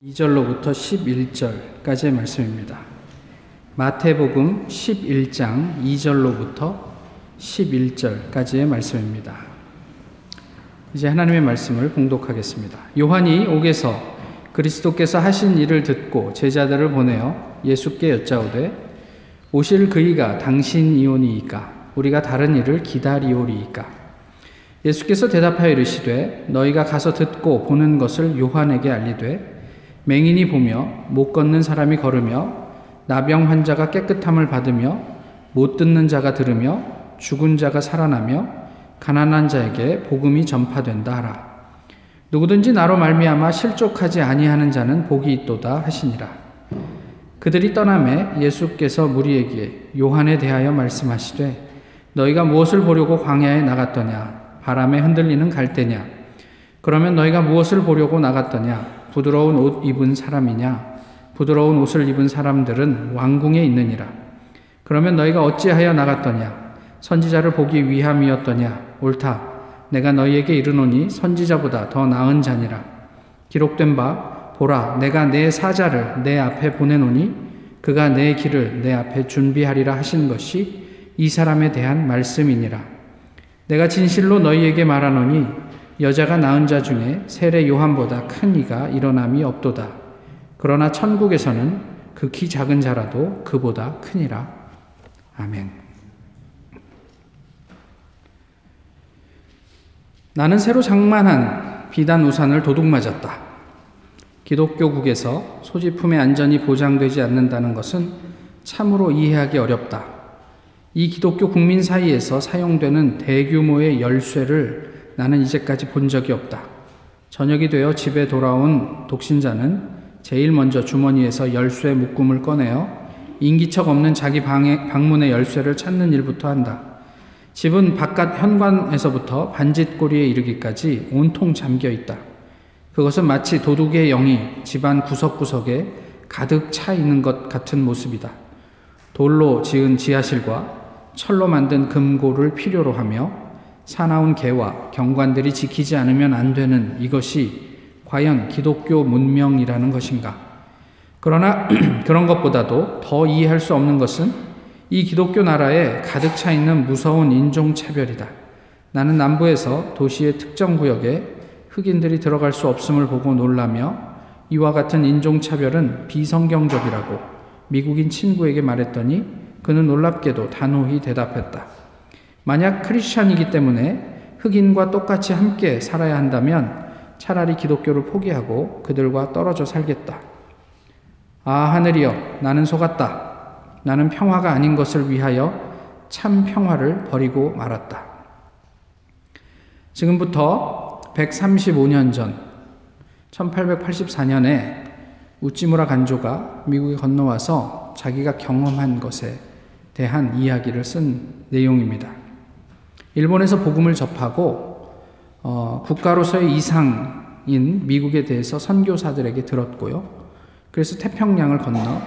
2절로부터 11절까지의 말씀입니다. 마태복음 11장 2절로부터 11절까지의 말씀입니다. 이제 하나님의 말씀을 봉독하겠습니다. 요한이 옥에서 그리스도께서 하신 일을 듣고 제자들을 보내어 예수께 여짜오되 오실 그이가 당신이오니이까 우리가 다른 일을 기다리오리이까 예수께서 대답하여 이르시되 너희가 가서 듣고 보는 것을 요한에게 알리되 맹인이 보며 못 걷는 사람이 걸으며 나병 환자가 깨끗함을 받으며 못 듣는 자가 들으며 죽은 자가 살아나며 가난한 자에게 복음이 전파된다 하라. 누구든지 나로 말미암아 실족하지 아니하는 자는 복이 있도다 하시니라. 그들이 떠남에 예수께서 무리에게 요한에 대하여 말씀하시되 너희가 무엇을 보려고 광야에 나갔더냐 바람에 흔들리는 갈대냐 그러면 너희가 무엇을 보려고 나갔더냐 부드러운 옷 입은 사람이냐? 부드러운 옷을 입은 사람들은 왕궁에 있느니라. 그러면 너희가 어찌하여 나갔더냐? 선지자를 보기 위함이었더냐? 옳다. 내가 너희에게 이르노니 선지자보다 더 나은 자니라. 기록된 바 보라 내가 내 사자를 내 앞에 보내노니 그가 내 길을 내 앞에 준비하리라 하신 것이 이 사람에 대한 말씀이니라. 내가 진실로 너희에게 말하노니 여자가 낳은 자 중에 세례 요한보다 큰 이가 일어남이 없도다. 그러나 천국에서는 극히 작은 자라도 그보다 크니라. 아멘. 나는 새로 장만한 비단 우산을 도둑 맞았다. 기독교국에서 소지품의 안전이 보장되지 않는다는 것은 참으로 이해하기 어렵다. 이 기독교 국민 사이에서 사용되는 대규모의 열쇠를 나는 이제까지 본 적이 없다. 저녁이 되어 집에 돌아온 독신자는 제일 먼저 주머니에서 열쇠 묶음을 꺼내어 인기척 없는 자기 방에, 방문의 열쇠를 찾는 일부터 한다. 집은 바깥 현관에서부터 반짓고리에 이르기까지 온통 잠겨 있다. 그것은 마치 도둑의 영이 집안 구석구석에 가득 차 있는 것 같은 모습이다. 돌로 지은 지하실과 철로 만든 금고를 필요로 하며 사나운 개와 경관들이 지키지 않으면 안 되는 이것이 과연 기독교 문명이라는 것인가? 그러나 그런 것보다도 더 이해할 수 없는 것은 이 기독교 나라에 가득 차 있는 무서운 인종차별이다. 나는 남부에서 도시의 특정 구역에 흑인들이 들어갈 수 없음을 보고 놀라며 이와 같은 인종차별은 비성경적이라고 미국인 친구에게 말했더니 그는 놀랍게도 단호히 대답했다. 만약 크리스찬이기 때문에 흑인과 똑같이 함께 살아야 한다면 차라리 기독교를 포기하고 그들과 떨어져 살겠다. 아, 하늘이여, 나는 속았다. 나는 평화가 아닌 것을 위하여 참 평화를 버리고 말았다. 지금부터 135년 전, 1884년에 우찌무라 간조가 미국에 건너와서 자기가 경험한 것에 대한 이야기를 쓴 내용입니다. 일본에서 복음을 접하고 어, 국가로서의 이상인 미국에 대해서 선교사들에게 들었고요. 그래서 태평양을 건너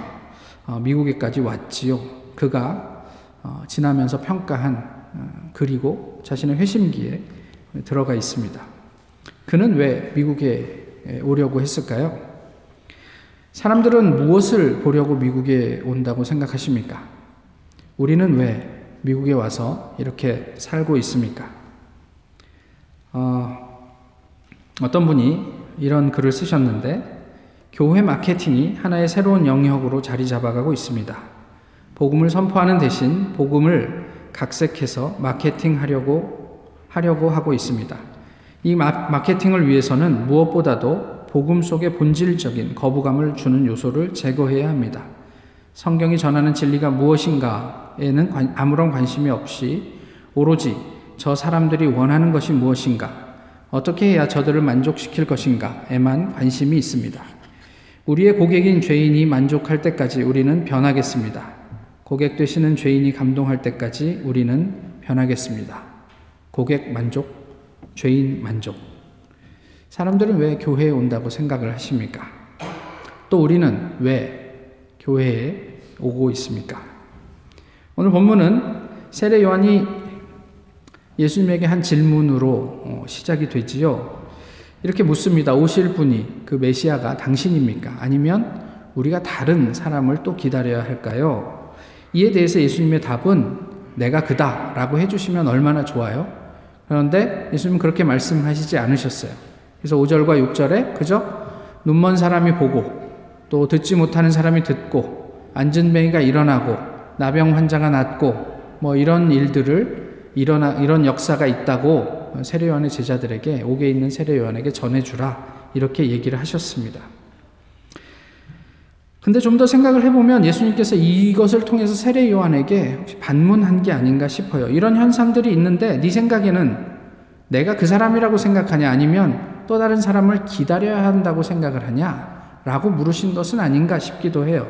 어, 미국에까지 왔지요. 그가 어, 지나면서 평가한 어, 그리고 자신의 회심기에 들어가 있습니다. 그는 왜 미국에 오려고 했을까요? 사람들은 무엇을 보려고 미국에 온다고 생각하십니까? 우리는 왜 미국에 와서 이렇게 살고 있습니까? 어, 어떤 분이 이런 글을 쓰셨는데, 교회 마케팅이 하나의 새로운 영역으로 자리 잡아가고 있습니다. 복음을 선포하는 대신 복음을 각색해서 마케팅하려고 하려고 하고 있습니다. 이 마, 케팅을 위해서는 무엇보다도 복음 속의 본질적인 거부감을 주는 요소를 제거해야 합니다. 성경이 전하는 진리가 무엇인가에는 아무런 관심이 없이 오로지 저 사람들이 원하는 것이 무엇인가, 어떻게 해야 저들을 만족시킬 것인가에만 관심이 있습니다. 우리의 고객인 죄인이 만족할 때까지 우리는 변하겠습니다. 고객 되시는 죄인이 감동할 때까지 우리는 변하겠습니다. 고객 만족, 죄인 만족. 사람들은 왜 교회에 온다고 생각을 하십니까? 또 우리는 왜 교회에 오고 있습니까? 오늘 본문은 세례 요한이 예수님에게 한 질문으로 어, 시작이 되지요. 이렇게 묻습니다. 오실 분이 그 메시아가 당신입니까? 아니면 우리가 다른 사람을 또 기다려야 할까요? 이에 대해서 예수님의 답은 내가 그다 라고 해주시면 얼마나 좋아요? 그런데 예수님은 그렇게 말씀하시지 않으셨어요. 그래서 5절과 6절에 그저 눈먼 사람이 보고 또 듣지 못하는 사람이 듣고 앉은 뱅이가 일어나고 나병 환자가 낫고 뭐 이런 일들을 일어나 이런 역사가 있다고 세례 요한의 제자들에게 옥에 있는 세례 요한에게 전해주라 이렇게 얘기를 하셨습니다. 근데 좀 더 생각을 해보면 예수님께서 이것을 통해서 세례 요한에게 혹시 반문한 게 아닌가 싶어요. 이런 현상들이 있는데 네 생각에는 내가 그 사람이라고 생각하냐 아니면 또 다른 사람을 기다려야 한다고 생각을 하냐 라고 물으신 것은 아닌가 싶기도 해요.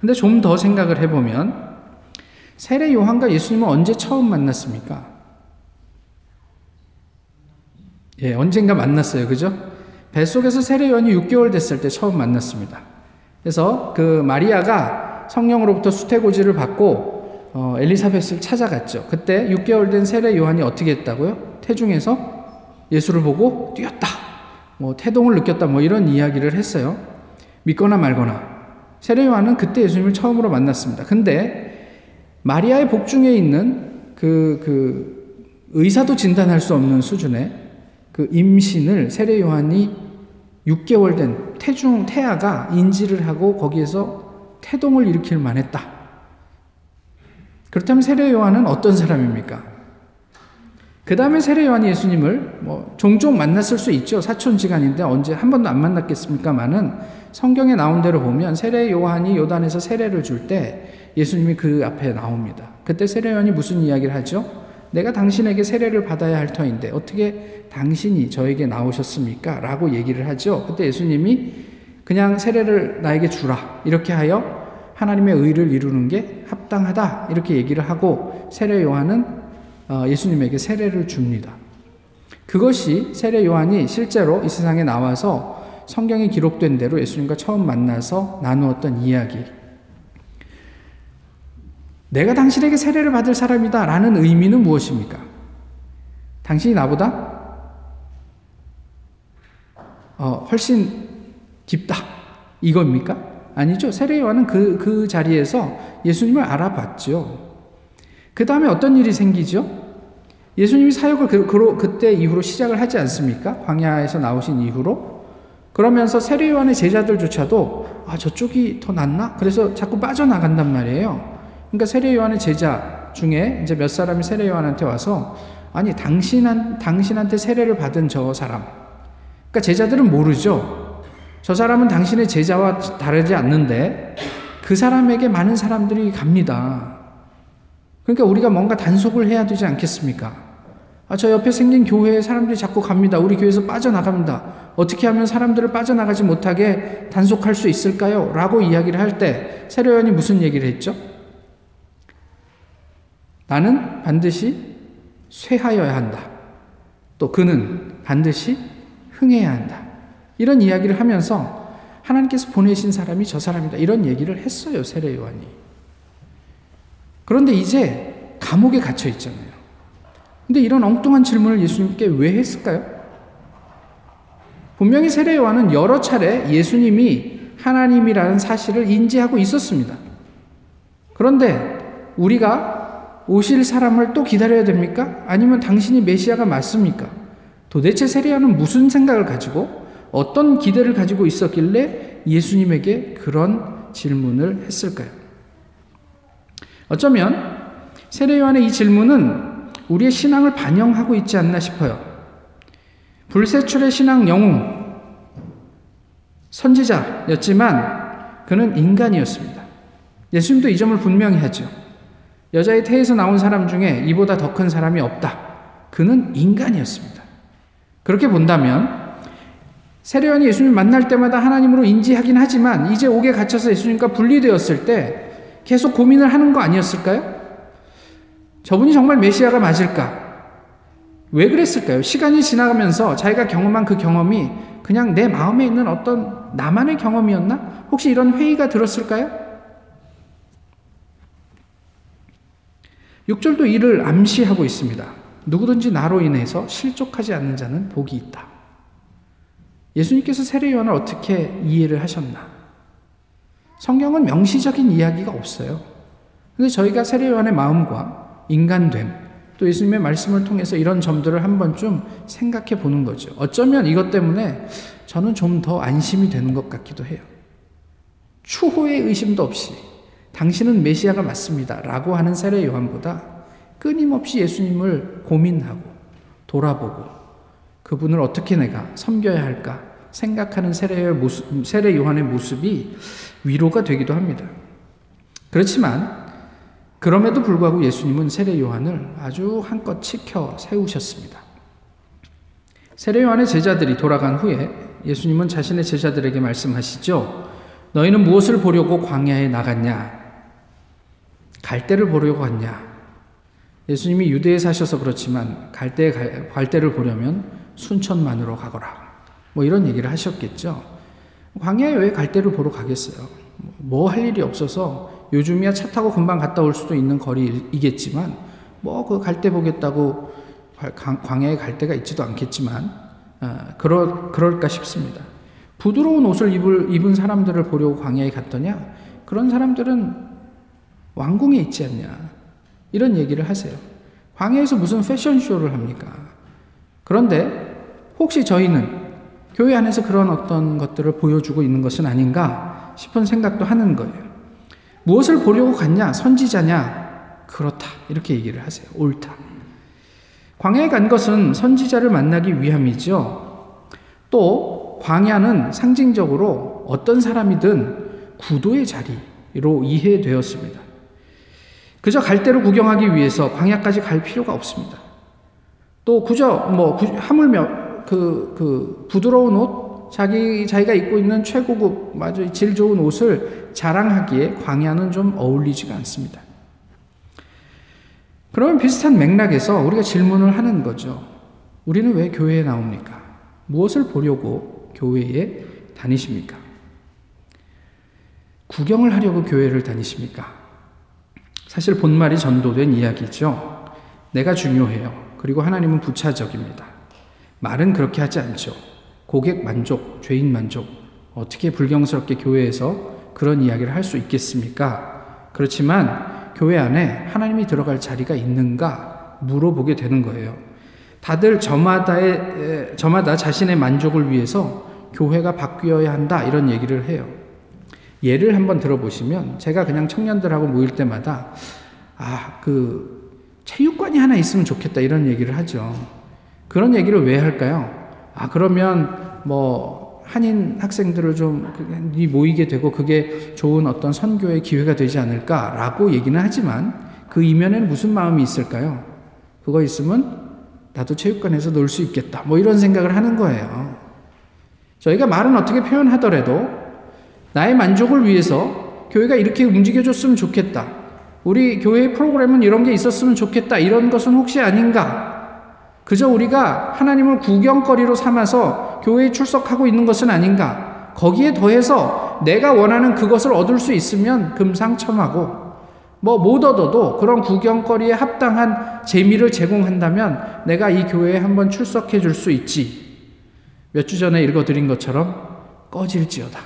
근데 좀 더 생각을 해보면 세례 요한과 예수님은 언제 처음 만났습니까? 예, 언젠가 만났어요. 그죠? 뱃속에서 세례 요한이 6개월 됐을 때 처음 만났습니다. 그래서 그 마리아가 성령으로부터 수태고지를 받고 어, 엘리사벳을 찾아갔죠. 그때 6개월 된 세례 요한이 어떻게 했다고요? 태중에서 예수를 보고 뛰었다. 뭐 태동을 느꼈다. 뭐 이런 이야기를 했어요. 믿거나 말거나. 세례 요한은 그때 예수님을 처음으로 만났습니다. 근데 마리아의 복중에 있는 그, 그 의사도 진단할 수 없는 수준의 그 임신을 세례 요한이 6개월 된 태중 태아가 인지를 하고 거기에서 태동을 일으킬 만했다. 그렇다면 세례 요한은 어떤 사람입니까? 그 다음에 세례 요한이 예수님을 뭐 종종 만났을 수 있죠. 사촌 지간인데 언제 한 번도 안 만났겠습니까만은 성경에 나온 대로 보면 세례 요한이 요단에서 세례를 줄 때 예수님이 그 앞에 나옵니다. 그때 세례 요한이 무슨 이야기를 하죠? 내가 당신에게 세례를 받아야 할 터인데 어떻게 당신이 저에게 나오셨습니까? 라고 얘기를 하죠. 그때 예수님이 그냥 세례를 나에게 주라. 이렇게 하여 하나님의 의를 이루는 게 합당하다. 이렇게 얘기를 하고 세례 요한은 어, 예수님에게 세례를 줍니다. 그것이 세례 요한이 실제로 이 세상에 나와서 성경에 기록된 대로 예수님과 처음 만나서 나누었던 이야기. 내가 당신에게 세례를 받을 사람이다 라는 의미는 무엇입니까? 당신이 나보다 어, 훨씬 깊다. 이겁니까? 아니죠. 세례 요한은 그, 그 자리에서 예수님을 알아봤죠. 그 다음에 어떤 일이 생기죠? 예수님이 사역을 그, 그, 그때 이후로 시작을 하지 않습니까? 광야에서 나오신 이후로. 그러면서 세례 요한의 제자들조차도 아, 저쪽이 더 낫나? 그래서 자꾸 빠져나간단 말이에요. 그러니까 세례 요한의 제자 중에 이제 몇 사람이 세례 요한한테 와서 아니, 당신한, 당신한테 세례를 받은 저 사람, 그러니까 제자들은 모르죠. 저 사람은 당신의 제자와 다르지 않는데 그 사람에게 많은 사람들이 갑니다. 그러니까 우리가 뭔가 단속을 해야 되지 않겠습니까? 아, 저 옆에 생긴 교회에 사람들이 자꾸 갑니다. 우리 교회에서 빠져나갑니다. 어떻게 하면 사람들을 빠져나가지 못하게 단속할 수 있을까요? 라고 이야기를 할 때 세례요한이 무슨 얘기를 했죠? 나는 반드시 쇠하여야 한다. 또 그는 반드시 흥해야 한다. 이런 이야기를 하면서 하나님께서 보내신 사람이 저 사람이다. 이런 얘기를 했어요, 세례 요한이. 그런데 이제 감옥에 갇혀 있잖아요. 근데 이런 엉뚱한 질문을 예수님께 왜 했을까요? 분명히 세례 요한은 여러 차례 예수님이 하나님이라는 사실을 인지하고 있었습니다. 그런데 우리가 오실 사람을 또 기다려야 됩니까? 아니면 당신이 메시아가 맞습니까? 도대체 세리아는 무슨 생각을 가지고 어떤 기대를 가지고 있었길래 예수님에게 그런 질문을 했을까요? 어쩌면 세례 요한의 이 질문은 우리의 신앙을 반영하고 있지 않나 싶어요. 불세출의 신앙 영웅, 선지자였지만 그는 인간이었습니다. 예수님도 이 점을 분명히 하죠. 여자의 태에서 나온 사람 중에 이보다 더 큰 사람이 없다. 그는 인간이었습니다. 그렇게 본다면 세례요한이 예수님 만날 때마다 하나님으로 인지하긴 하지만 이제 옥에 갇혀서 예수님과 분리되었을 때 계속 고민을 하는 거 아니었을까요? 저분이 정말 메시아가 맞을까? 왜 그랬을까요? 시간이 지나가면서 자기가 경험한 그 경험이 그냥 내 마음에 있는 어떤 나만의 경험이었나? 혹시 이런 회의가 들었을까요? 6절도 이를 암시하고 있습니다. 누구든지 나로 인해서 실족하지 않는 자는 복이 있다. 예수님께서 세례 요한을 어떻게 이해를 하셨나? 성경은 명시적인 이야기가 없어요. 근데 저희가 세례 요한의 마음과 인간됨, 또 예수님의 말씀을 통해서 이런 점들을 한 번쯤 생각해 보는 거죠. 어쩌면 이것 때문에 저는 좀 더 안심이 되는 것 같기도 해요. 추호의 의심도 없이 당신은 메시아가 맞습니다. 라고 하는 세례 요한보다 끊임없이 예수님을 고민하고 돌아보고 그분을 어떻게 내가 섬겨야 할까 생각하는 세례 요한의 모습이 위로가 되기도 합니다. 그렇지만 그럼에도 불구하고 예수님은 세례 요한을 아주 한껏 지켜 세우셨습니다. 세례 요한의 제자들이 돌아간 후에 예수님은 자신의 제자들에게 말씀하시죠. 너희는 무엇을 보려고 광야에 나갔냐? 갈대를 보려고 갔냐? 예수님이 유대에 사셔서 그렇지만 갈대 갈대를 보려면 순천만으로 가거라. 뭐 이런 얘기를 하셨겠죠. 광야에 왜 갈대를 보러 가겠어요? 뭐 할 일이 없어서 요즘이야 차 타고 금방 갔다 올 수도 있는 거리이겠지만 뭐 그 갈대 보겠다고 광야에 갈대가 있지도 않겠지만 아, 그럴 그럴까 싶습니다. 부드러운 옷을 입을, 입은 사람들을 보려고 광야에 갔더냐? 그런 사람들은 왕궁에 있지 않냐? 이런 얘기를 하세요. 광야에서 무슨 패션쇼를 합니까? 그런데 혹시 저희는 교회 안에서 그런 어떤 것들을 보여주고 있는 것은 아닌가 싶은 생각도 하는 거예요. 무엇을 보려고 갔냐? 선지자냐? 그렇다. 이렇게 얘기를 하세요. 옳다. 광야에 간 것은 선지자를 만나기 위함이죠. 또 광야는 상징적으로 어떤 사람이든 구도의 자리로 이해되었습니다. 그저 갈대로 구경하기 위해서 광야까지 갈 필요가 없습니다. 또 그저 뭐 하물며 그, 그 부드러운 옷, 자기, 자기가 입고 있는 최고급, 아주 질 좋은 옷을 자랑하기에 광야는 좀 어울리지가 않습니다. 그러면 비슷한 맥락에서 우리가 질문을 하는 거죠. 우리는 왜 교회에 나옵니까? 무엇을 보려고 교회에 다니십니까? 구경을 하려고 교회를 다니십니까? 사실 본말이 전도된 이야기죠. 내가 중요해요. 그리고 하나님은 부차적입니다. 말은 그렇게 하지 않죠. 고객 만족, 죄인 만족. 어떻게 불경스럽게 교회에서 그런 이야기를 할 수 있겠습니까? 그렇지만 교회 안에 하나님이 들어갈 자리가 있는가 물어보게 되는 거예요. 다들 저마다의, 저마다 자신의 만족을 위해서 교회가 바뀌어야 한다 이런 얘기를 해요. 예를 한번 들어보시면 제가 그냥 청년들하고 모일 때마다 아, 그 체육관이 하나 있으면 좋겠다 이런 얘기를 하죠. 그런 얘기를 왜 할까요? 아, 그러면 뭐 한인 학생들을 좀 모이게 되고 그게 좋은 어떤 선교의 기회가 되지 않을까라고 얘기는 하지만 그 이면에는 무슨 마음이 있을까요? 그거 있으면 나도 체육관에서 놀 수 있겠다. 뭐 이런 생각을 하는 거예요. 저희가 말은 어떻게 표현하더라도 나의 만족을 위해서 교회가 이렇게 움직여줬으면 좋겠다. 우리 교회 프로그램은 이런 게 있었으면 좋겠다. 이런 것은 혹시 아닌가? 그저 우리가 하나님을 구경거리로 삼아서 교회에 출석하고 있는 것은 아닌가? 거기에 더해서 내가 원하는 그것을 얻을 수 있으면 금상첨하고 뭐 못 얻어도 그런 구경거리에 합당한 재미를 제공한다면 내가 이 교회에 한번 출석해 줄 수 있지. 몇 주 전에 읽어드린 것처럼 꺼질지어다.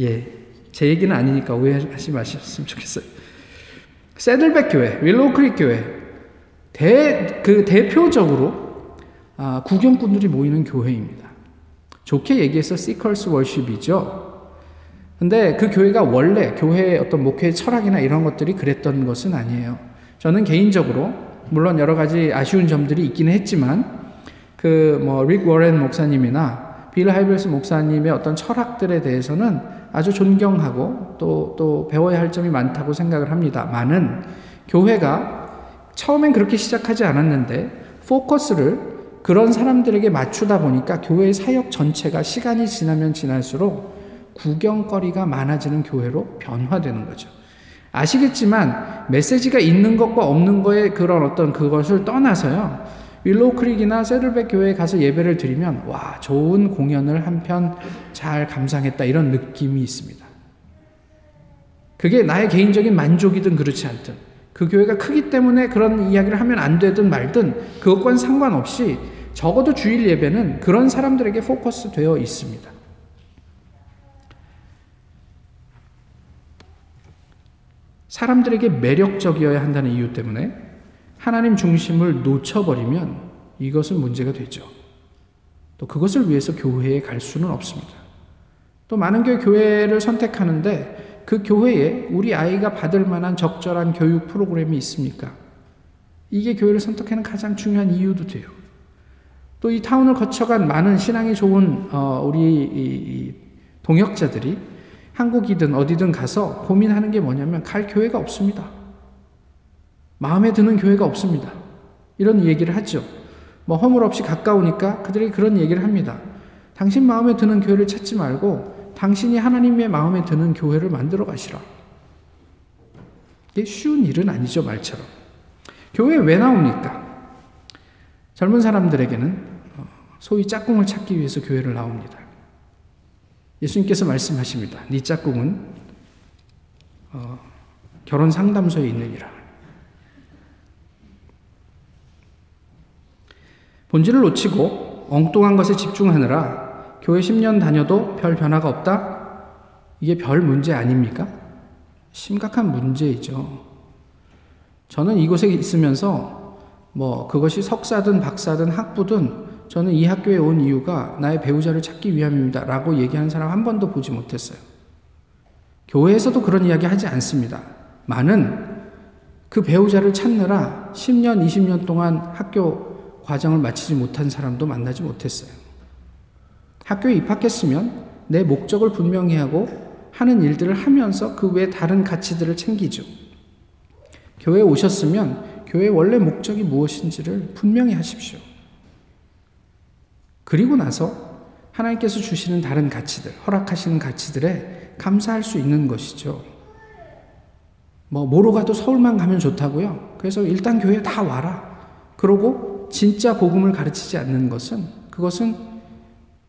예, 제 얘기는 아니니까 오해하지 마셨으면 좋겠어요. 새들백 교회, 윌로우 크릭 교회, 대, 그 대표적으로 아, 구경꾼들이 모이는 교회입니다. 좋게 얘기해서 seekers worship이죠. 근데 그 교회가 원래 교회의 어떤 목회 철학이나 이런 것들이 그랬던 것은 아니에요. 저는 개인적으로 물론 여러 가지 아쉬운 점들이 있기는 했지만 그 뭐 릭 워렌 목사님이나 빌 하이벨스 목사님의 어떤 철학들에 대해서는 아주 존경하고 또, 또 배워야 할 점이 많다고 생각을 합니다. 많은 교회가 처음엔 그렇게 시작하지 않았는데 포커스를 그런 사람들에게 맞추다 보니까 교회의 사역 전체가 시간이 지나면 지날수록 구경거리가 많아지는 교회로 변화되는 거죠. 아시겠지만 메시지가 있는 것과 없는 거의 그런 어떤 그것을 떠나서요. 윌로우 크릭이나 새들백 교회에 가서 예배를 드리면 와 좋은 공연을 한 편 잘 감상했다 이런 느낌이 있습니다. 그게 나의 개인적인 만족이든 그렇지 않든 그 교회가 크기 때문에 그런 이야기를 하면 안 되든 말든 그것과는 상관없이 적어도 주일 예배는 그런 사람들에게 포커스 되어 있습니다. 사람들에게 매력적이어야 한다는 이유 때문에 하나님 중심을 놓쳐버리면 이것은 문제가 되죠. 또 그것을 위해서 교회에 갈 수는 없습니다. 또 많은 교회 교회를 선택하는데 그 교회에 우리 아이가 받을 만한 적절한 교육 프로그램이 있습니까? 이게 교회를 선택하는 가장 중요한 이유도 돼요. 또 이 타운을 거쳐간 많은 신앙이 좋은 어, 우리 동역자들이 한국이든 어디든 가서 고민하는 게 뭐냐면 갈 교회가 없습니다. 마음에 드는 교회가 없습니다. 이런 얘기를 하죠. 뭐 허물 없이 가까우니까 그들이 그런 얘기를 합니다. 당신 마음에 드는 교회를 찾지 말고 당신이 하나님의 마음에 드는 교회를 만들어 가시라. 이게 쉬운 일은 아니죠, 말처럼. 교회 왜 나옵니까? 젊은 사람들에게는 어, 소위 짝꿍을 찾기 위해서 교회를 나옵니다. 예수님께서 말씀하십니다. 네 짝꿍은 어, 결혼 상담소에 있느니라. 본질을 놓치고 엉뚱한 것에 집중하느라 교회 10년 다녀도 별 변화가 없다? 이게 별 문제 아닙니까? 심각한 문제이죠. 저는 이곳에 있으면서 뭐 그것이 석사든 박사든 학부든 저는 이 학교에 온 이유가 나의 배우자를 찾기 위함입니다. 라고 얘기하는 사람 한 번도 보지 못했어요. 교회에서도 그런 이야기 하지 않습니다. 많은 그 배우자를 찾느라 10년, 20년 동안 학교 과정을 마치지 못한 사람도 만나지 못했어요. 학교에 입학했으면 내 목적을 분명히 하고 하는 일들을 하면서 그 외 다른 가치들을 챙기죠. 교회에 오셨으면 교회의 원래 목적이 무엇인지를 분명히 하십시오. 그리고 나서 하나님께서 주시는 다른 가치들, 허락하시는 가치들에 감사할 수 있는 것이죠. 뭐, 뭐로 가도 서울만 가면 좋다고요? 그래서 일단 교회 다 와라. 그러고 진짜 복음을 가르치지 않는 것은 그것은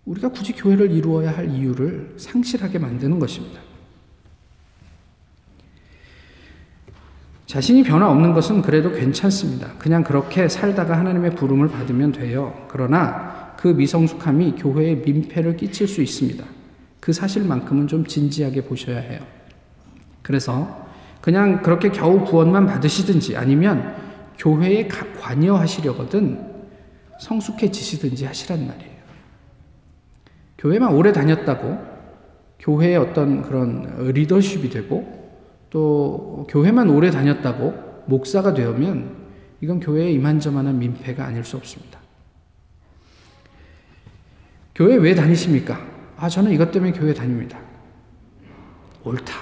우리가 굳이 교회를 이루어야 할 이유를 상실하게 만드는 것입니다. 자신이 변화 없는 것은 그래도 괜찮습니다. 그냥 그렇게 살다가 하나님의 부름을 받으면 돼요. 그러나 그 미성숙함이 교회에 민폐를 끼칠 수 있습니다. 그 사실만큼은 좀 진지하게 보셔야 해요. 그래서 그냥 그렇게 겨우 구원만 받으시든지 아니면 교회에 관여하시려거든 성숙해지시든지 하시란 말이에요. 교회만 오래 다녔다고 교회의 어떤 그런 리더십이 되고 또 교회만 오래 다녔다고 목사가 되면 이건 교회에 이만저만한 민폐가 아닐 수 없습니다. 교회 왜 다니십니까? 아, 저는 이것 때문에 교회 다닙니다. 옳다.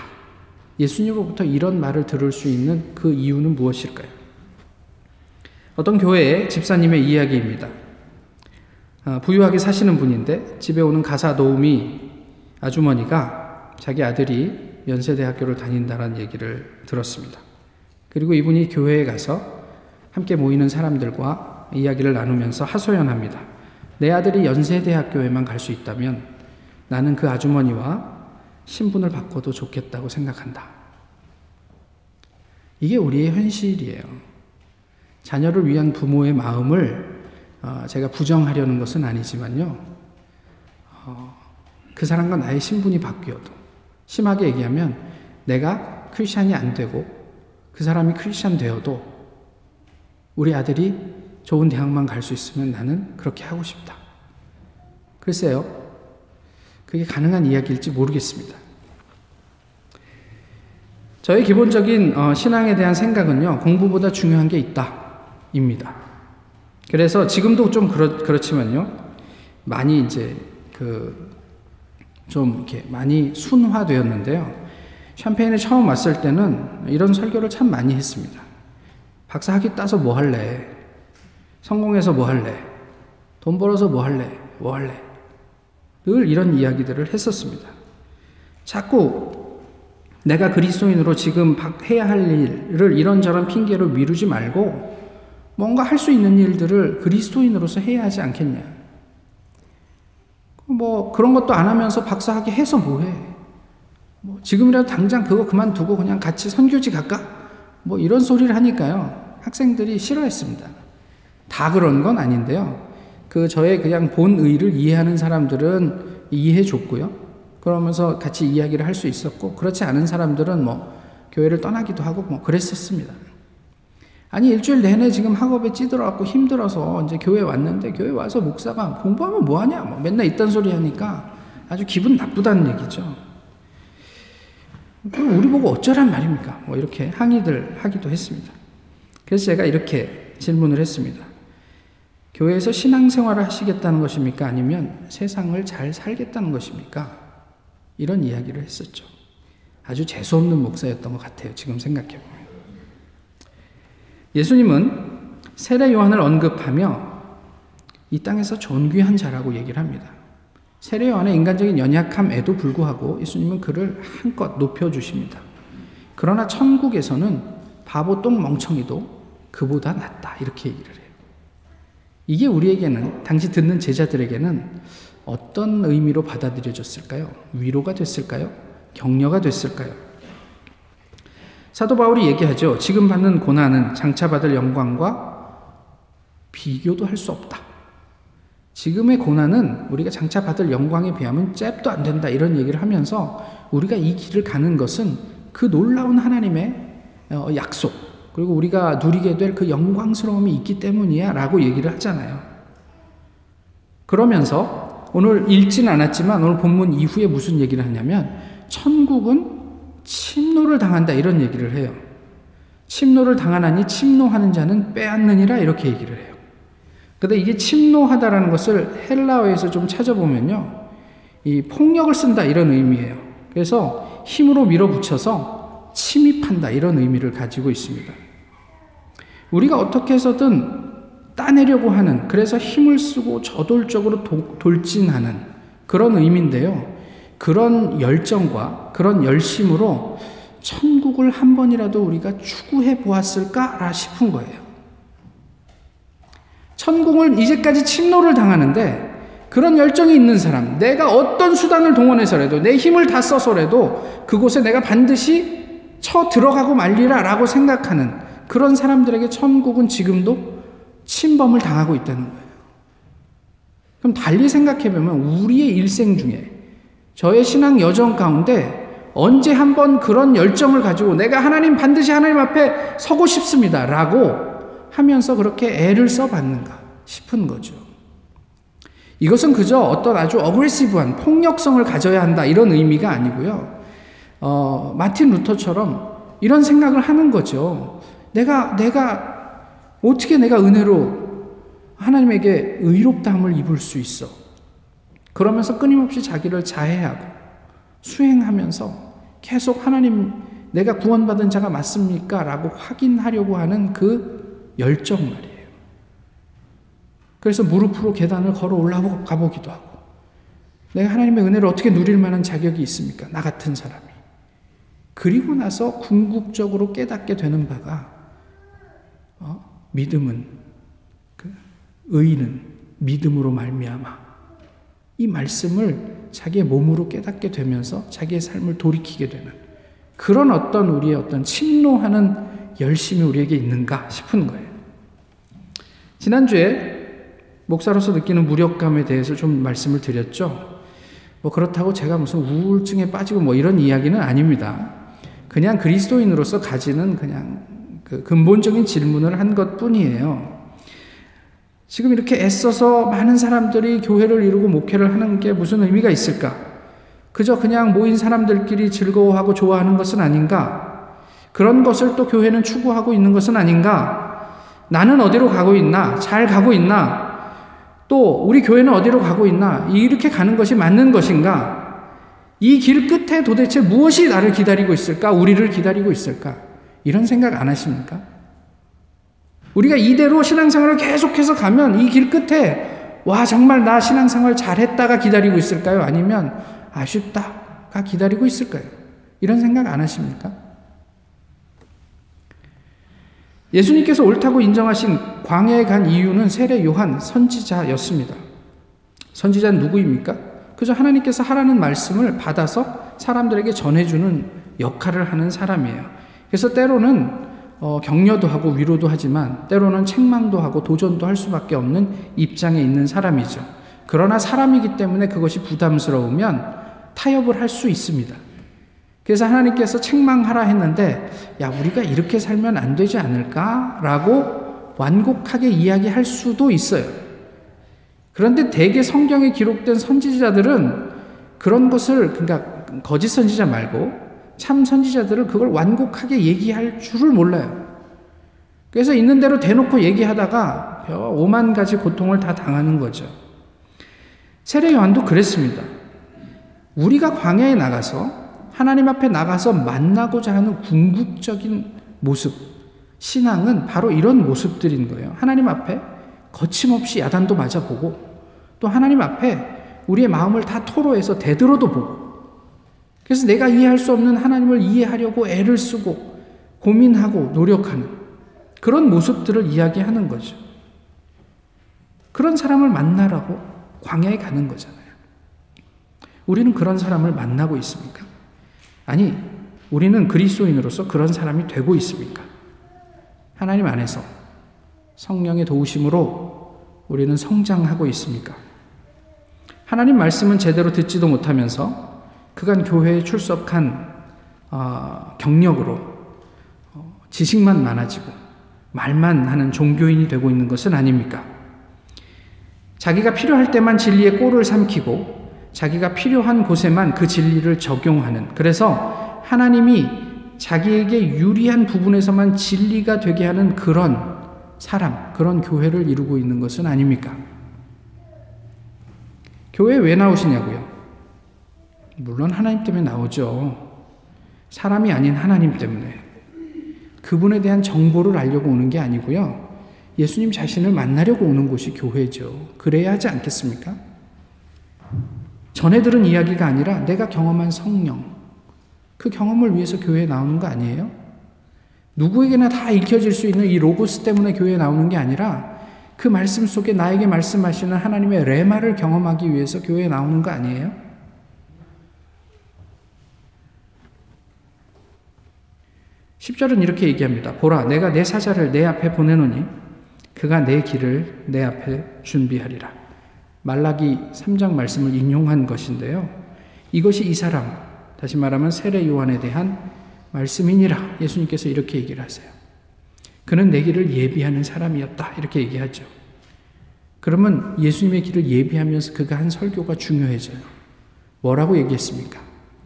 예수님으로부터 이런 말을 들을 수 있는 그 이유는 무엇일까요? 어떤 교회의 집사님의 이야기입니다. 아, 부유하게 사시는 분인데 집에 오는 가사 도우미 아주머니가 자기 아들이 연세대학교를 다닌다는 얘기를 들었습니다. 그리고 이분이 교회에 가서 함께 모이는 사람들과 이야기를 나누면서 하소연합니다. 내 아들이 연세대학교에만 갈 수 있다면 나는 그 아주머니와 신분을 바꿔도 좋겠다고 생각한다. 이게 우리의 현실이에요. 자녀를 위한 부모의 마음을 어, 제가 부정하려는 것은 아니지만요. 어, 그 사람과 나의 신분이 바뀌어도 심하게 얘기하면 내가 크리스천이 안 되고 그 사람이 크리스천 되어도 우리 아들이 좋은 대학만 갈 수 있으면 나는 그렇게 하고 싶다. 글쎄요. 그게 가능한 이야기일지 모르겠습니다. 저의 기본적인 어, 신앙에 대한 생각은요, 공부보다 중요한 게 있다. 입니다. 그래서 지금도 좀 그렇, 그렇지만요, 많이 이제 그, 좀 이렇게 많이 순화되었는데요. 샴페인에 처음 왔을 때는 이런 설교를 참 많이 했습니다. 박사 학위 따서 뭐 할래? 성공해서 뭐 할래? 돈 벌어서 뭐 할래? 뭐 할래? 늘 이런 이야기들을 했었습니다. 자꾸 내가 그리스도인으로 지금 해야 할 일을 이런저런 핑계로 미루지 말고 뭔가 할 수 있는 일들을 그리스도인으로서 해야 하지 않겠냐. 뭐 그런 것도 안 하면서 박사학위 해서 뭐해. 뭐 지금이라도 당장 그거 그만두고 그냥 같이 선교지 갈까? 뭐 이런 소리를 하니까요. 학생들이 싫어했습니다. 다 그런 건 아닌데요. 그 저의 그냥 본 의를 이해하는 사람들은 이해해 줬고요. 그러면서 같이 이야기를 할 수 있었고 그렇지 않은 사람들은 뭐 교회를 떠나기도 하고 뭐 그랬었습니다. 아니 일주일 내내 지금 학업에 찌들어갖고 힘들어서 이제 교회 왔는데 교회 와서 목사가 공부하면 뭐하냐 뭐 맨날 이딴 소리 하니까 아주 기분 나쁘다는 얘기죠. 그럼 우리 보고 어쩌란 말입니까? 뭐 이렇게 항의들 하기도 했습니다. 그래서 제가 이렇게 질문을 했습니다. 교회에서 신앙생활을 하시겠다는 것입니까? 아니면 세상을 잘 살겠다는 것입니까? 이런 이야기를 했었죠. 아주 재수없는 목사였던 것 같아요. 지금 생각해보면. 예수님은 세례 요한을 언급하며 이 땅에서 존귀한 자라고 얘기를 합니다. 세례 요한의 인간적인 연약함에도 불구하고 예수님은 그를 한껏 높여주십니다. 그러나 천국에서는 바보 똥 멍청이도 그보다 낫다. 이렇게 얘기를 해요. 이게 우리에게는, 당시 듣는 제자들에게는 어떤 의미로 받아들여졌을까요? 위로가 됐을까요? 격려가 됐을까요? 사도 바울이 얘기하죠. 지금 받는 고난은 장차 받을 영광과 비교도 할 수 없다. 지금의 고난은 우리가 장차 받을 영광에 비하면 잽도 안 된다. 이런 얘기를 하면서 우리가 이 길을 가는 것은 그 놀라운 하나님의 어, 약속, 그리고 우리가 누리게 될 그 영광스러움이 있기 때문이야. 라고 얘기를 하잖아요. 그러면서 오늘 읽진 않았지만 오늘 본문 이후에 무슨 얘기를 하냐면 천국은 침노를 당한다 이런 얘기를 해요. 침노를 당하나니 침노하는 자는 빼앗느니라 이렇게 얘기를 해요. 근데 이게 침노하다라는 것을 헬라어에서 좀 찾아보면요. 이 폭력을 쓴다 이런 의미예요. 그래서 힘으로 밀어붙여서 침입한다 이런 의미를 가지고 있습니다. 우리가 어떻게 해서든 따내려고 하는 그래서 힘을 쓰고 저돌적으로 도, 돌진하는 그런 의미인데요. 그런 열정과 그런 열심으로 천국을 한 번이라도 우리가 추구해 보았을까라 싶은 거예요. 천국을 이제까지 침노를 당하는데 그런 열정이 있는 사람, 내가 어떤 수단을 동원해서라도 내 힘을 다 써서라도 그곳에 내가 반드시 쳐 들어가고 말리라 라고 생각하는 그런 사람들에게 천국은 지금도 침범을 당하고 있다는 거예요. 그럼 달리 생각해 보면 우리의 일생 중에 저의 신앙 여정 가운데 언제 한번 그런 열정을 가지고 내가 하나님 반드시 하나님 앞에 서고 싶습니다. 라고 하면서 그렇게 애를 써봤는가 싶은 거죠. 이것은 그저 어떤 아주 어그레시브한 폭력성을 가져야 한다 이런 의미가 아니고요. 어, 마틴 루터처럼 이런 생각을 하는 거죠. 내가, 내가, 어떻게 내가 은혜로 하나님에게 의롭다함을 입을 수 있어? 그러면서 끊임없이 자기를 자해하고 수행하면서 계속 하나님 내가 구원받은 자가 맞습니까? 라고 확인하려고 하는 그 열정 말이에요. 그래서 무릎으로 계단을 걸어 올라가 보기도 하고 내가 하나님의 은혜를 어떻게 누릴 만한 자격이 있습니까? 나 같은 사람이. 그리고 나서 궁극적으로 깨닫게 되는 바가 어? 믿음은 그 의는 믿음으로 말미암아 이 말씀을 자기의 몸으로 깨닫게 되면서 자기의 삶을 돌이키게 되는 그런 어떤 우리의 어떤 침노하는 열심이 우리에게 있는가 싶은 거예요. 지난주에 목사로서 느끼는 무력감에 대해서 좀 말씀을 드렸죠. 뭐 그렇다고 제가 무슨 우울증에 빠지고 뭐 이런 이야기는 아닙니다. 그냥 그리스도인으로서 가지는 그냥 그 근본적인 질문을 한 것 뿐이에요. 지금 이렇게 애써서 많은 사람들이 교회를 이루고 목회를 하는 게 무슨 의미가 있을까? 그저 그냥 모인 사람들끼리 즐거워하고 좋아하는 것은 아닌가? 그런 것을 또 교회는 추구하고 있는 것은 아닌가? 나는 어디로 가고 있나? 잘 가고 있나? 또 우리 교회는 어디로 가고 있나? 이렇게 가는 것이 맞는 것인가? 이 길 끝에 도대체 무엇이 나를 기다리고 있을까? 우리를 기다리고 있을까? 이런 생각 안 하십니까? 우리가 이대로 신앙생활을 계속해서 가면 이 길 끝에 와 정말 나 신앙생활 잘했다가 기다리고 있을까요? 아니면 아쉽다가 기다리고 있을까요? 이런 생각 안 하십니까? 예수님께서 옳다고 인정하신 광야에 간 이유는 세례 요한 선지자였습니다. 선지자는 누구입니까? 그저 하나님께서 하라는 말씀을 받아서 사람들에게 전해주는 역할을 하는 사람이에요. 그래서 때로는 어, 격려도 하고 위로도 하지만 때로는 책망도 하고 도전도 할 수밖에 없는 입장에 있는 사람이죠. 그러나 사람이기 때문에 그것이 부담스러우면 타협을 할 수 있습니다. 그래서 하나님께서 책망하라 했는데, 야, 우리가 이렇게 살면 안 되지 않을까? 라고 완곡하게 이야기할 수도 있어요. 그런데 대개 성경에 기록된 선지자들은 그런 것을, 그러니까 거짓 선지자 말고 참 선지자들은 그걸 완곡하게 얘기할 줄을 몰라요. 그래서 있는 대로 대놓고 얘기하다가 오만 가지 고통을 다 당하는 거죠. 세례 요한도 그랬습니다. 우리가 광야에 나가서 하나님 앞에 나가서 만나고자 하는 궁극적인 모습, 신앙은 바로 이런 모습들인 거예요. 하나님 앞에 거침없이 야단도 맞아보고 또 하나님 앞에 우리의 마음을 다 토로해서 되들어도 보고 그래서 내가 이해할 수 없는 하나님을 이해하려고 애를 쓰고 고민하고 노력하는 그런 모습들을 이야기하는 거죠. 그런 사람을 만나라고 광야에 가는 거잖아요. 우리는 그런 사람을 만나고 있습니까? 아니, 우리는 그리스도인으로서 그런 사람이 되고 있습니까? 하나님 안에서 성령의 도우심으로 우리는 성장하고 있습니까? 하나님 말씀은 제대로 듣지도 못하면서 그간 교회에 출석한 어, 경력으로 어, 지식만 많아지고 말만 하는 종교인이 되고 있는 것은 아닙니까? 자기가 필요할 때만 진리의 꼴을 삼키고 자기가 필요한 곳에만 그 진리를 적용하는 그래서 하나님이 자기에게 유리한 부분에서만 진리가 되게 하는 그런 사람, 그런 교회를 이루고 있는 것은 아닙니까? 교회 왜 나오시냐고요? 물론 하나님 때문에 나오죠. 사람이 아닌 하나님 때문에. 그분에 대한 정보를 알려고 오는 게 아니고요. 예수님 자신을 만나려고 오는 곳이 교회죠. 그래야 하지 않겠습니까? 전에 들은 이야기가 아니라 내가 경험한 성령. 그 경험을 위해서 교회에 나오는 거 아니에요? 누구에게나 다 읽혀질 수 있는 이 로고스 때문에 교회에 나오는 게 아니라 그 말씀 속에 나에게 말씀하시는 하나님의 레마를 경험하기 위해서 교회에 나오는 거 아니에요? 10절은 이렇게 얘기합니다. 보라, 내가 내 사자를 내 앞에 보내노니 그가 내 길을 내 앞에 준비하리라. 말라기 3장 말씀을 인용한 것인데요. 이것이 이 사람, 다시 말하면 세례 요한에 대한 말씀이니라. 예수님께서 이렇게 얘기를 하세요. 그는 내 길을 예비하는 사람이었다. 이렇게 얘기하죠. 그러면 예수님의 길을 예비하면서 그가 한 설교가 중요해져요. 뭐라고 얘기했습니까?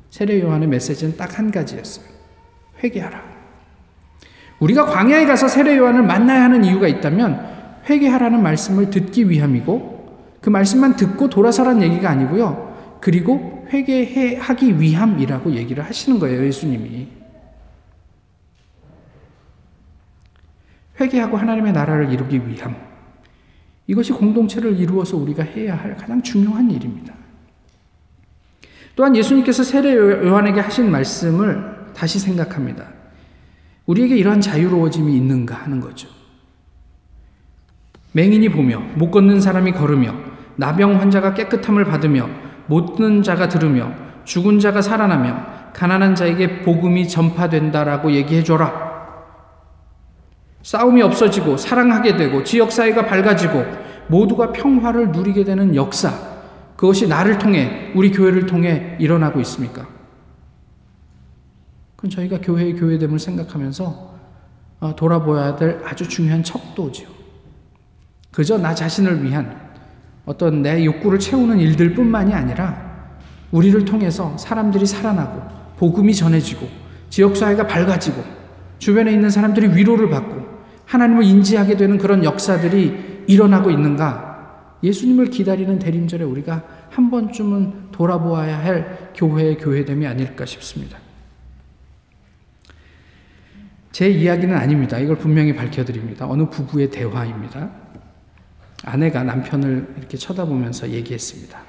세례 요한의 메시지는 딱 한 가지였어요. 회개하라. 우리가 광야에 가서 세례 요한을 만나야 하는 이유가 있다면 회개하라는 말씀을 듣기 위함이고 그 말씀만 듣고 돌아서란 얘기가 아니고요. 그리고 회개하기 위함이라고 얘기를 하시는 거예요, 예수님이. 회개하고 하나님의 나라를 이루기 위함. 이것이 공동체를 이루어서 우리가 해야 할 가장 중요한 일입니다. 또한 예수님께서 세례 요한에게 하신 말씀을 다시 생각합니다. 우리에게 이러한 자유로워짐이 있는가 하는 거죠. 맹인이 보며 못 걷는 사람이 걸으며 나병 환자가 깨끗함을 받으며 못 듣는 자가 들으며 죽은 자가 살아나며 가난한 자에게 복음이 전파된다라고 얘기해 줘라. 싸움이 없어지고 사랑하게 되고 지역 사회가 밝아지고 모두가 평화를 누리게 되는 역사 그것이 나를 통해 우리 교회를 통해 일어나고 있습니까? 그건 저희가 교회의 교회됨을 생각하면서 어, 돌아보아야 될 아주 중요한 척도죠. 그저 나 자신을 위한 어떤 내 욕구를 채우는 일들 뿐만이 아니라 우리를 통해서 사람들이 살아나고 복음이 전해지고 지역사회가 밝아지고 주변에 있는 사람들이 위로를 받고 하나님을 인지하게 되는 그런 역사들이 일어나고 있는가 예수님을 기다리는 대림절에 우리가 한 번쯤은 돌아보아야 할 교회의 교회됨이 아닐까 싶습니다. 제 이야기는 아닙니다. 이걸 분명히 밝혀드립니다. 어느 부부의 대화입니다. 아내가 남편을 이렇게 쳐다보면서 얘기했습니다.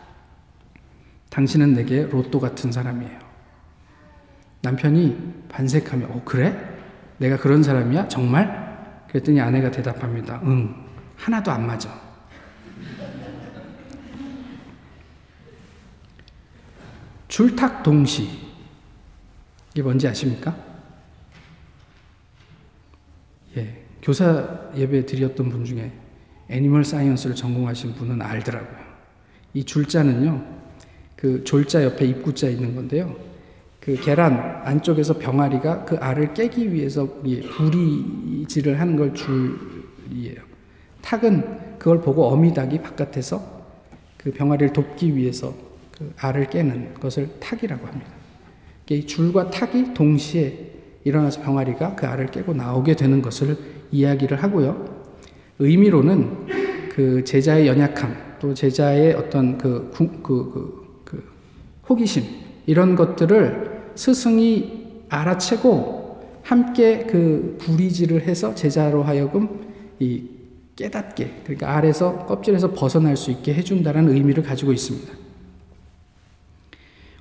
당신은 내게 로또 같은 사람이에요. 남편이 반색하며, 어, 그래? 내가 그런 사람이야? 정말? 그랬더니 아내가 대답합니다. 응, 하나도 안 맞아. 줄탁 동시. 이게 뭔지 아십니까? 교사 예배 드렸던 분 중에 animal science를 전공하신 분은 알더라고요. 이 줄자는요, 그 졸자 옆에 입구자 있는 건데요. 그 계란 안쪽에서 병아리가 그 알을 깨기 위해서 부리질을 하는 걸 줄이에요. 탁은 그걸 보고 어미닭이 바깥에서 그 병아리를 돕기 위해서 그 알을 깨는 것을 탁이라고 합니다. 이 줄과 탁이 동시에 일어나서 병아리가 그 알을 깨고 나오게 되는 것을 이야기를 하고요. 의미로는 그 제자의 연약함, 또 제자의 어떤 그, 그, 그, 그 호기심, 이런 것들을 스승이 알아채고 함께 그 부리질을 해서 제자로 하여금 이 깨닫게, 그러니까 알에서, 껍질에서 벗어날 수 있게 해준다는 의미를 가지고 있습니다.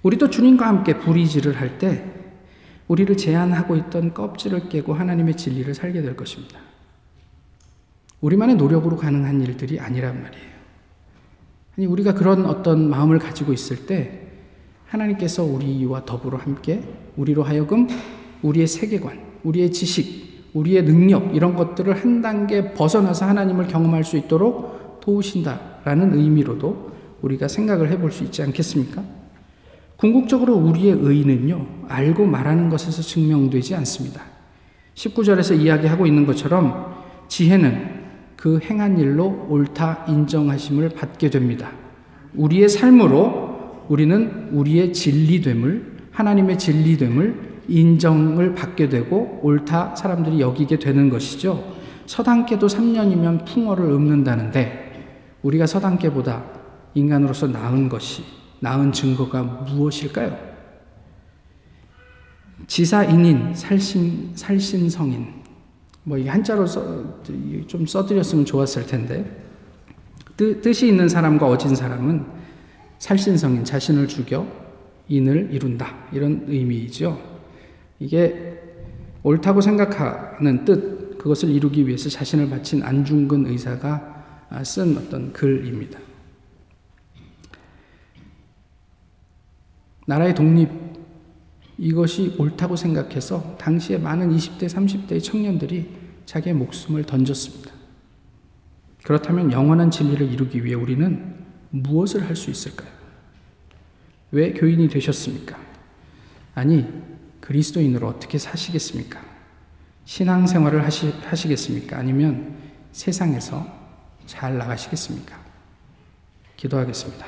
우리도 주님과 함께 부리질을 할 때, 우리를 제한하고 있던 껍질을 깨고 하나님의 진리를 살게 될 것입니다. 우리만의 노력으로 가능한 일들이 아니란 말이에요. 아니, 우리가 그런 어떤 마음을 가지고 있을 때, 하나님께서 우리와 더불어 함께 우리로 하여금 우리의 세계관, 우리의 지식, 우리의 능력, 이런 것들을 한 단계 벗어나서 하나님을 경험할 수 있도록 도우신다라는 의미로도 우리가 생각을 해볼 수 있지 않겠습니까? 궁극적으로 우리의 의는요, 알고 말하는 것에서 증명되지 않습니다. 19절에서 이야기하고 있는 것처럼 지혜는 그 행한 일로 옳다 인정하심을 받게 됩니다. 우리의 삶으로 우리는 우리의 진리됨을, 하나님의 진리됨을 인정을 받게 되고 옳다 사람들이 여기게 되는 것이죠. 서당계도 3년이면 풍어를 읊는다는데 우리가 서당계보다 인간으로서 나은 것이 나은 증거가 무엇일까요? 지사인인, 살신, 살신성인. 뭐, 이 한자로 써, 좀 써드렸으면 좋았을 텐데. 뜻, 뜻이 있는 사람과 어진 사람은 살신성인, 자신을 죽여 인을 이룬다. 이런 의미이죠. 이게 옳다고 생각하는 뜻, 그것을 이루기 위해서 자신을 바친 안중근 의사가 쓴 어떤 글입니다. 나라의 독립 이것이 옳다고 생각해서 당시에 많은 20대, 30대의 청년들이 자기의 목숨을 던졌습니다. 그렇다면 영원한 진리를 이루기 위해 우리는 무엇을 할 수 있을까요? 왜 교인이 되셨습니까? 아니, 그리스도인으로 어떻게 사시겠습니까? 신앙생활을 하시, 하시겠습니까? 아니면 세상에서 잘 나가시겠습니까? 기도하겠습니다.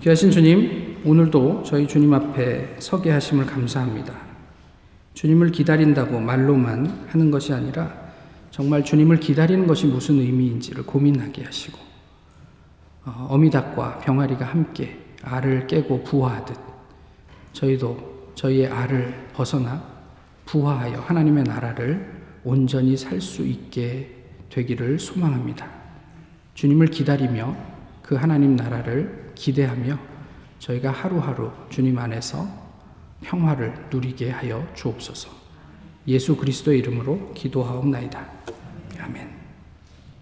귀하신 주님, 오늘도 저희 주님 앞에 서게 하심을 감사합니다. 주님을 기다린다고 말로만 하는 것이 아니라 정말 주님을 기다리는 것이 무슨 의미인지를 고민하게 하시고 어, 어미닭과 병아리가 함께 알을 깨고 부화하듯 저희도 저희의 알을 벗어나 부화하여 하나님의 나라를 온전히 살 수 있게 되기를 소망합니다. 주님을 기다리며 그 하나님 나라를 기대하며 저희가 하루하루 주님 안에서 평화를 누리게 하여 주옵소서. 예수 그리스도의 이름으로 기도하옵나이다.